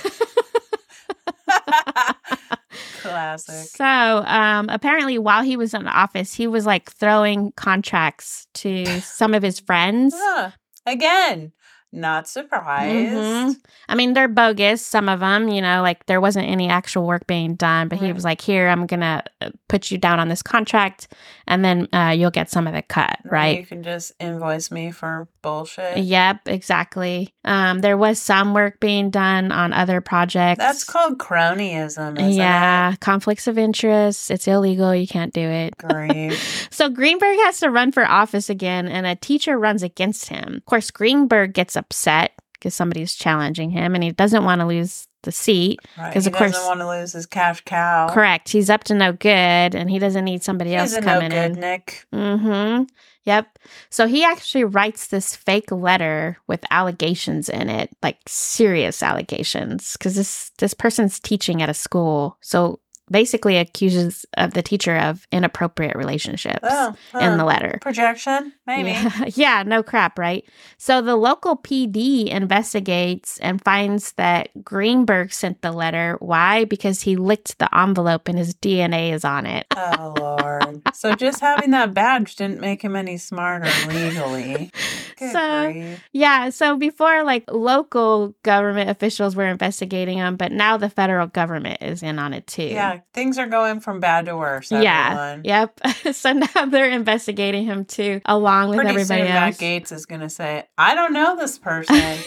Classic. So, um, apparently, while he was in the office, he was like throwing contracts to some of his friends. Huh. Again, not surprised. Mhm. I mean, they're bogus, some of them, you know, like there wasn't any actual work being done, but he was like, Here, I'm going to put you down on this contract and then uh, you'll get some of it cut, right? You can just invoice me for bullshit. Yep, exactly. Um, there was some work being done on other projects. That's called cronyism, isn't yeah, conflicts of interest. It's illegal. You can't do it. it? Great. <laughs> So Greenberg has to run for office again, and a teacher runs against him. Of course, Greenberg gets upset because somebody's challenging him, and he doesn't want to lose the seat. because he of course- he doesn't want to lose his cash cow. Correct. He's up to no good, and he doesn't need somebody else a no coming good in. Nick. Mm-hmm. Yep. So he actually writes this fake letter with allegations in it, like serious allegations, because this this person's teaching at a school. So basically accuses of the teacher of inappropriate relationships Oh, in the letter. projection, maybe. Yeah, <laughs> yeah, no crap, right? So the local PD investigates and finds that Greenberg sent the letter. Why? Because he licked the envelope and his DNA is on it. Oh Lord! So just having that badge didn't make him any smarter legally. <laughs> So. Yeah, so before like local government officials were investigating him, but now the federal government is in on it too. yeah, things are going from bad to worse. Yeah. Yep. <laughs> so now they're investigating him too, along with Pretty everybody soon, else. Matt Gaetz is going to say, "I don't know this person. <laughs>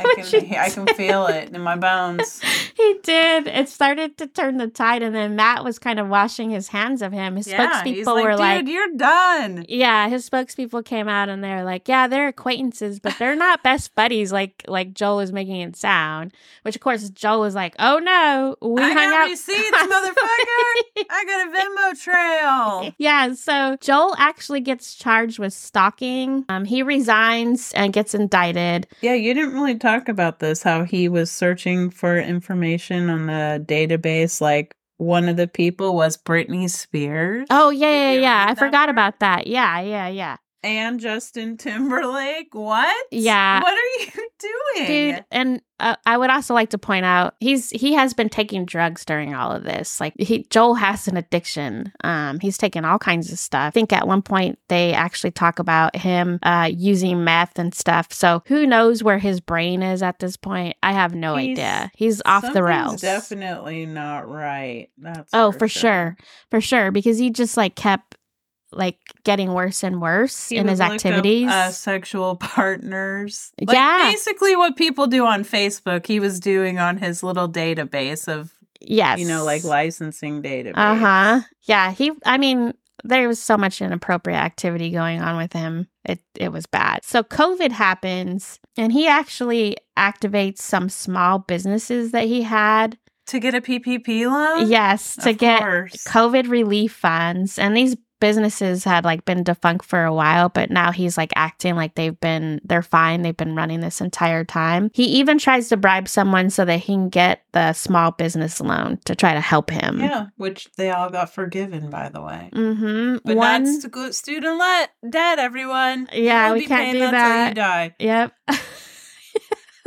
I can, I can feel it in my bones." <laughs> He did. It started to turn the tide, and then Matt was kind of washing his hands of him. His Yeah, spokespeople like, were "Dude, like, you're done." yeah, his spokespeople came out and they're like, yeah, they're acquaintances, but they're not <laughs> best buddies like like Joel is making it sound. Which of course Joel was like, oh no, we I hung out. receipts, <laughs> motherfucker. I got a Venmo trail. Yeah, so Joel actually gets charged with stalking. Um, he resigns and gets indicted. Yeah, you didn't really talk about this. How he was searching for information on the database. Like one of the people was Britney Spears. Oh yeah, yeah, yeah. I forgot part? about that. Yeah, yeah, yeah. And Justin Timberlake. What? Yeah. What are you <laughs> doing? dude and uh, i would also like to point out he's he has been taking drugs during all of this like he joel has an addiction um he's taking all kinds of stuff i think at one point they actually talk about him uh using meth and stuff so who knows where his brain is at this point i have no He's- idea he's off the rails Definitely not right. That's oh for sure. for sure because he just like kept like getting worse and worse He in his look up, activities uh, sexual partners. Like Yeah. basically what people do on Facebook, he was doing on his little database of yes you know, like licensing database. Uh huh. Yeah. He. I mean, there was so much inappropriate activity going on with him. It it was bad. So COVID happens, and he actually activates some small businesses that he had. To get a PPP loan? Yes, to Of get course. COVID relief funds, and these businesses had like been defunct for a while but now he's like acting like they've been they're fine they've been running this entire time he even tries to bribe someone so that he can get the small business loan to try to help him Yeah, which they all got forgiven, by the way. mm-hmm But one not stu- student let debt, everyone. Yeah, You'll we can't do that. you die. Yep. <laughs>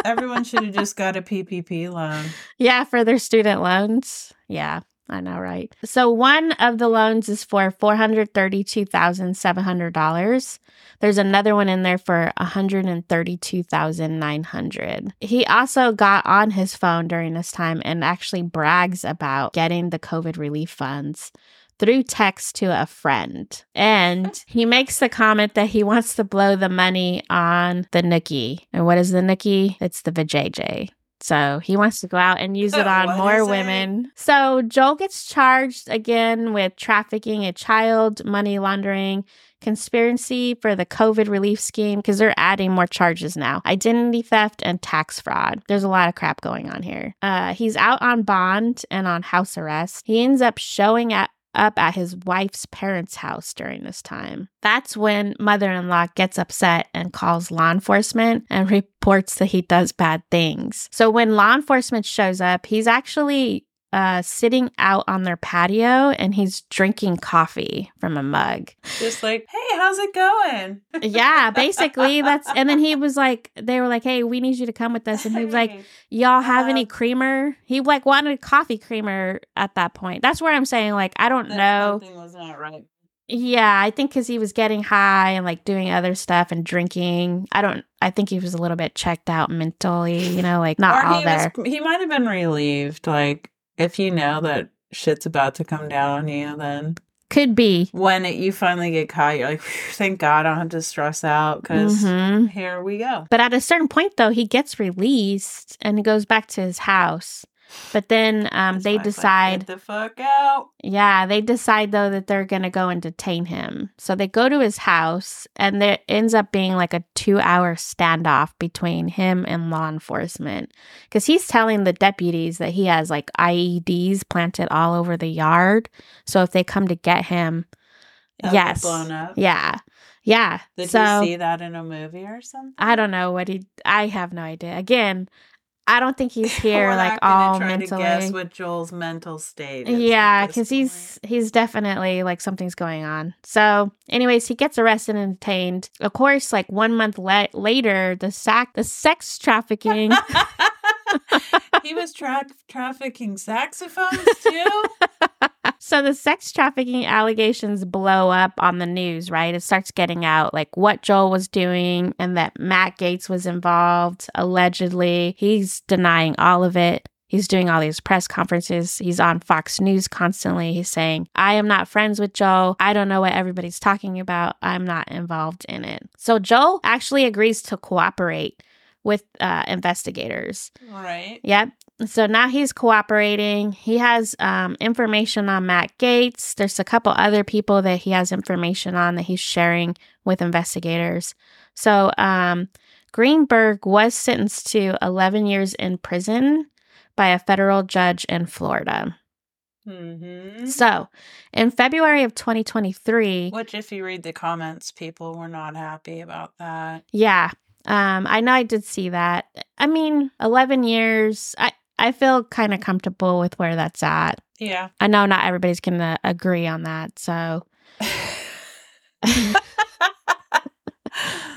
Everyone should have just got a PPP loan. yeah, for their student loans. Yeah, I know, right? So one of the loans is for four hundred thirty-two thousand seven hundred dollars. There's another one in there for one hundred and thirty-two thousand nine hundred. He also got on his phone during this time and actually brags about getting the COVID relief funds through text to a friend. And he makes the comment that he wants to blow the money on the nookie. And what is the nookie? It's the vajayjay. So he wants to go out and use it <laughs> on What more women. So Joel gets charged again with trafficking a child, money laundering, conspiracy for the COVID relief scheme because they're adding more charges now identity theft and tax fraud. There's a lot of crap going on here. Uh, he's out on bond and on house arrest. He ends up showing at up at his wife's parents' house during this time. That's when mother in law gets upset and calls law enforcement and <laughs> reports that he does bad things. So when law enforcement shows up, he's actually uh, sitting out on their patio and he's drinking coffee from a mug. Just like, hey, how's it going? <laughs> Yeah, basically that's and then he was like they were like, "Hey, we need you to come with us." And he was like, <laughs> "Y'all have any Uh, creamer?" He like wanted coffee creamer at that point. That's where I'm saying like I don't know. Something was not right. Yeah, I think cuz he was getting high and like doing other stuff and drinking. I don't I think he was a little bit checked out mentally, you know, like not or all he there. was, he might have been relieved. Like, if you know that shit's about to come down on you, then Could be. when it, you finally get caught, you're like, thank God I don't have to stress out because Mhm. here we go. But at a certain point, though, he gets released and he goes back to his house. But then um, they like, decide, get the fuck out. yeah, they decide though that they're going to go and detain him. So they go to his house and there ends up being like a two hour standoff between him and law enforcement. Because he's telling the deputies that he has like IEDs planted all over the yard. So if they come to get him, They'll yes. blown up. Yeah. Yeah. Did so you see that in a movie or something? I don't know what he. I have no idea. Again, I don't think he's <laughs> here We're like all try mentally. To guess what Joel's mental state. is Yeah, because he's he's definitely like something's going on. So, anyways, he gets arrested and detained. Of course, like one month la- later, the sack the sex trafficking. <laughs> he was tra- trafficking saxophones too. <laughs> so the sex trafficking allegations blow up on the news, right? It starts getting out like what Joel was doing and that Matt Gaetz was involved allegedly. He's denying all of it. He's doing all these press conferences. He's on Fox News constantly. He's saying, I am not friends with Joel. I don't know what everybody's talking about. I'm not involved in it. So Joel actually agrees to cooperate with uh, investigators. right. Yep. So now he's cooperating. He has um, information on Matt Gaetz. There's a couple other people that he has information on that he's sharing with investigators. So um, Greenberg was sentenced to 11 years in prison by a federal judge in Florida. Mm-hmm. So in February of 2023, Which, if you read the comments, people were not happy about that. Yeah. Um, I know I did see that. I mean, 11 years, I, I feel kind of comfortable with where that's at. Yeah. I know not everybody's going to agree on that. So <laughs>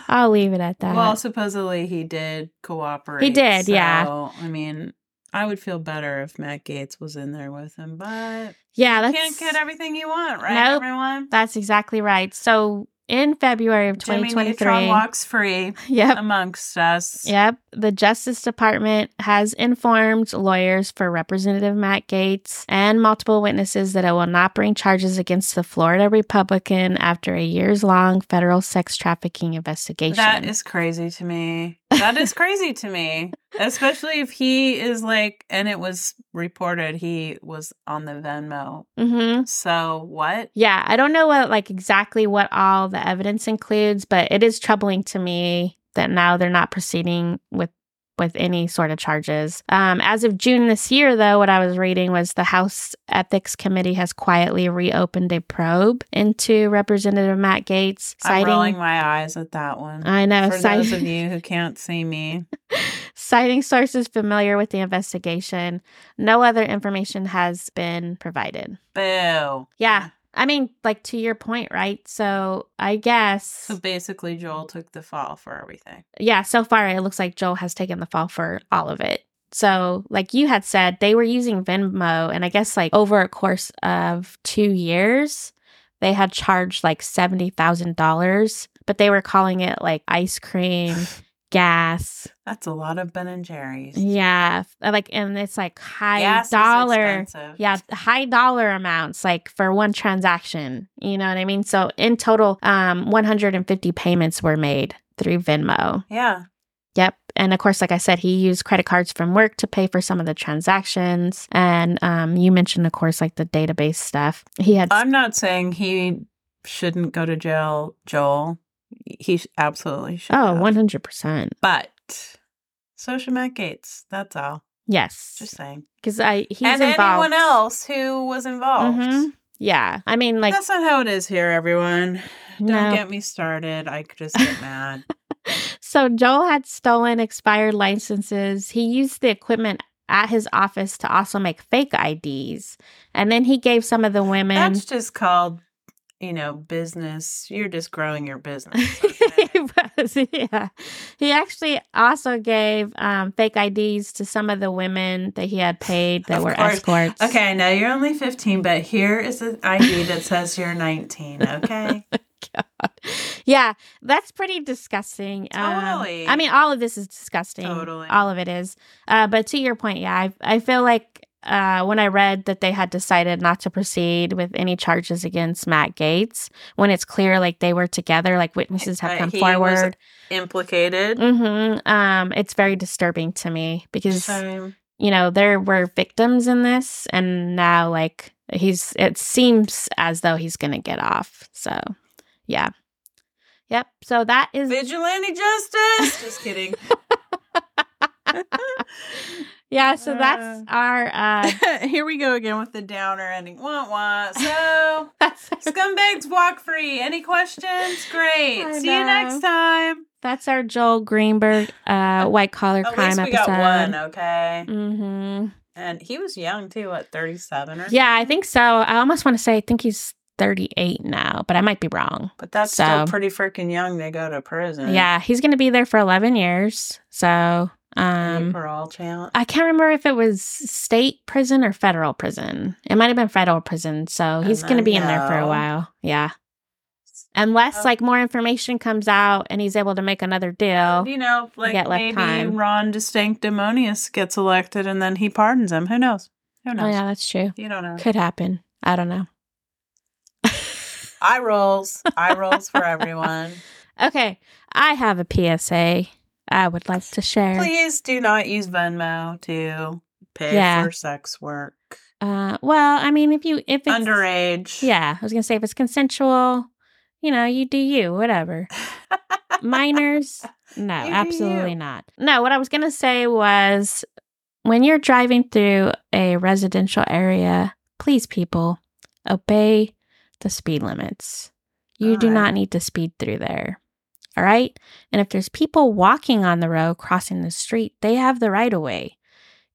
I'll leave it at that. well, supposedly he did cooperate. He did, yeah. I mean, I would feel better if Matt Gaetz was in there with him, but yeah, you can't get everything you want, right, Nope. everyone? that's exactly right. So in February of 2023. Jimmy Neutron walks free yep. amongst us. Yep. The Justice Department has informed lawyers for Representative Matt Gaetz and multiple witnesses that it will not bring charges against the Florida Republican after a years long federal sex trafficking investigation. That is crazy to me. That is crazy to me. Especially if he is like, and it was reported he was on the Venmo. hmm So what? Yeah, I don't know what like exactly what all the evidence includes, but it is troubling to me that now they're not proceeding with with any sort of charges. Um, as of June this year, though, what I was reading was the House Ethics Committee has quietly reopened a probe into Representative Matt Gaetz, I'm citing. rolling my eyes at that one. I know, For those of you who can't see me, <laughs> citing sources familiar with the investigation. No other information has been provided. boo. Yeah, I mean, like to your point, right? So I guess. So basically, Joel took the fall for everything. yeah, so far it looks like Joel has taken the fall for all of it. So, like you had said, they were using Venmo, and I guess like over a course of two years, they had charged like seventy thousand dollars, but they were calling it like ice cream, <laughs> <laughs> gas, That's a lot of Ben and Jerry's. yeah, like, and it's like high Gas dollar, expensive. yeah, high dollar amounts like for one transaction. You know what I mean? So in total, um, one hundred and fifty payments were made through Venmo. Yeah. Yep. And of course, like I said, he used credit cards from work to pay for some of the transactions. And um, you mentioned, of course, like the database stuff. He had. I'm not saying he shouldn't go to jail, Joel. He sh- absolutely should. oh, have. 100%. But so should Matt Gaetz. That's all. Yes. Just saying. Because I he's and involved. anyone else who was involved. Mhm. Yeah. I mean, like, That's not how it is here, everyone. Don't No. get me started. I could just get mad. <laughs> so Joel had stolen expired licenses. He used the equipment at his office to also make fake IDs. And then he gave some of the women. That's just called, you know, business. You're just growing your <laughs> business. okay? he was, yeah. He actually also gave um, fake IDs to some of the women that he had paid that Of were course. escorts. okay, I know you're only 15, but here is an ID that says you're 19. Okay. <laughs> God. Yeah, that's pretty disgusting. Um, Totally. I mean, all of this is disgusting. Totally. All of it is. Uh, but to your point, yeah, I, I feel like uh, when I read that they had decided not to proceed with any charges against Matt Gaetz, when it's clear like they were together, like witnesses have come forward. Implicated. hmm Um, it's very disturbing to me because Same. you know there were victims in this, and now like he's. It seems as though he's gonna get off. So, yeah, yep. So that is Vigilante justice. Just kidding. <laughs> <laughs> yeah. So that's Uh. our. uh <laughs> Here we go again with the downer ending. Wah wah. So <laughs> that's scumbags walk free. Any questions? Great. I See you next time. That's our Joel Greenberg uh, <laughs> white collar crime least we episode. got one, okay? Mm-hmm. And he was young too, what, 37 or Yeah, I think so. I almost want to say I think he's 38 now, but I might be wrong. But that's So- still pretty freaking young to go to prison. Yeah, he's going to be there for 11 years. So, um, parole challenge. I can't remember if it was state prison or federal prison. It might have been federal prison. So he's going to be in there for a while. Yeah. Unless Oh. like more information comes out and he's able to make another deal. You know, like maybe time. Ron DeSanctimonious gets elected and then he pardons him. Who knows? Who knows? Oh, yeah, that's true. You don't know. Could happen. I don't know. Eye rolls. Eye rolls for <laughs> everyone. Okay. I have a PSA I would like to share. Please do not use Venmo to pay Yeah. for sex work. Uh, well, I mean, if you, if it's Underage. Yeah, I was gonna say if it's consensual, you know, you do you, whatever. Minors, <laughs> no, You absolutely not. No, what I was gonna say was when you're driving through a residential area, please, people, obey the speed limits. You do Alright. not need to speed through there. All right. And if there's people walking on the road crossing the street, they have the right of way.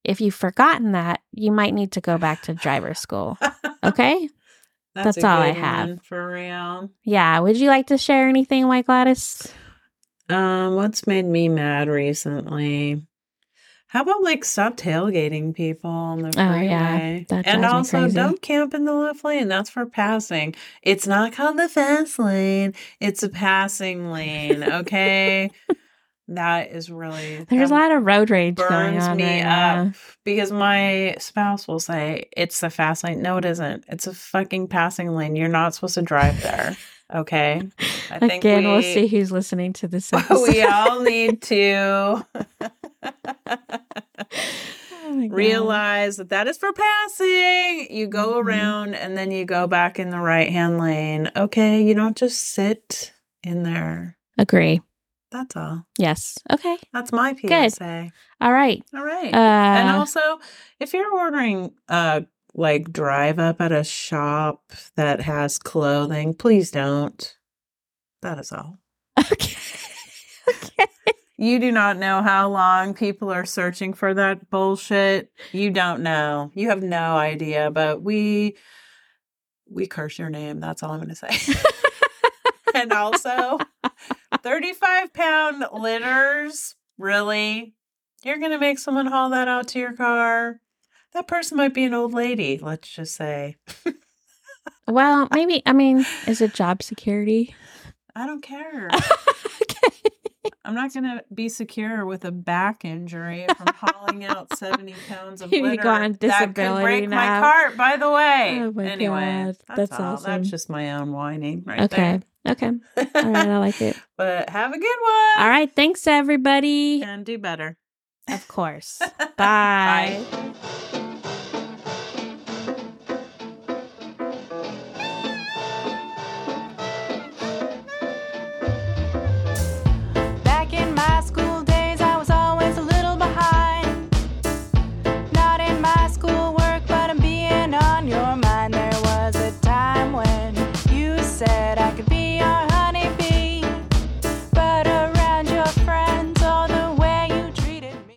If you've forgotten that, you might need to go back to driver school. Okay. <laughs> That's, That's all I have. for real. Yeah. Would you like to share anything, White Gladys? Um, what's made me mad recently? How about like stop tailgating people on the freeway? Oh, yeah. That and also don't camp in the left lane. That's for passing. It's not called the fast lane. It's a passing lane. Okay. that is really <laughs> There's a lot of road rage going burns on me right up now. because my spouse will say it's the fast lane. No, it isn't. It's a fucking passing lane. You're not supposed to drive there. Okay. <laughs> I think Again, we, will see who's listening to this episode. <laughs> we all need to <laughs> Oh realize that that is for passing. You go Mhm. around and then you go back in the right hand lane. Okay, you don't just sit in there. Agree. That's all. Yes. Okay. That's my Good. PSA. All right. All right. Uh, and also, if you're ordering uh like drive up at a shop that has clothing, please don't. That is all. okay. <laughs> okay. You do not know how long people are searching for that bullshit. You don't know. You have no idea, but we we curse your name. That's all I'm going to say. <laughs> and also 35 pound litters, really? You're going to make someone haul that out to your car? That person might be an old lady, let's just say. Well, maybe. I mean, is it job security? I don't care. <laughs> okay. I'm not going to be secure with a back injury from hauling out <laughs> 70 pounds of You litter. go on that could disability break my cart, by the way. Oh my anyway, God, that's, that's awesome. That's just my own whining right Okay. Okay. there. All right. I like it. <laughs> but have a good one. All right. Thanks, everybody. And do better. Of course. <laughs> Bye. Bye.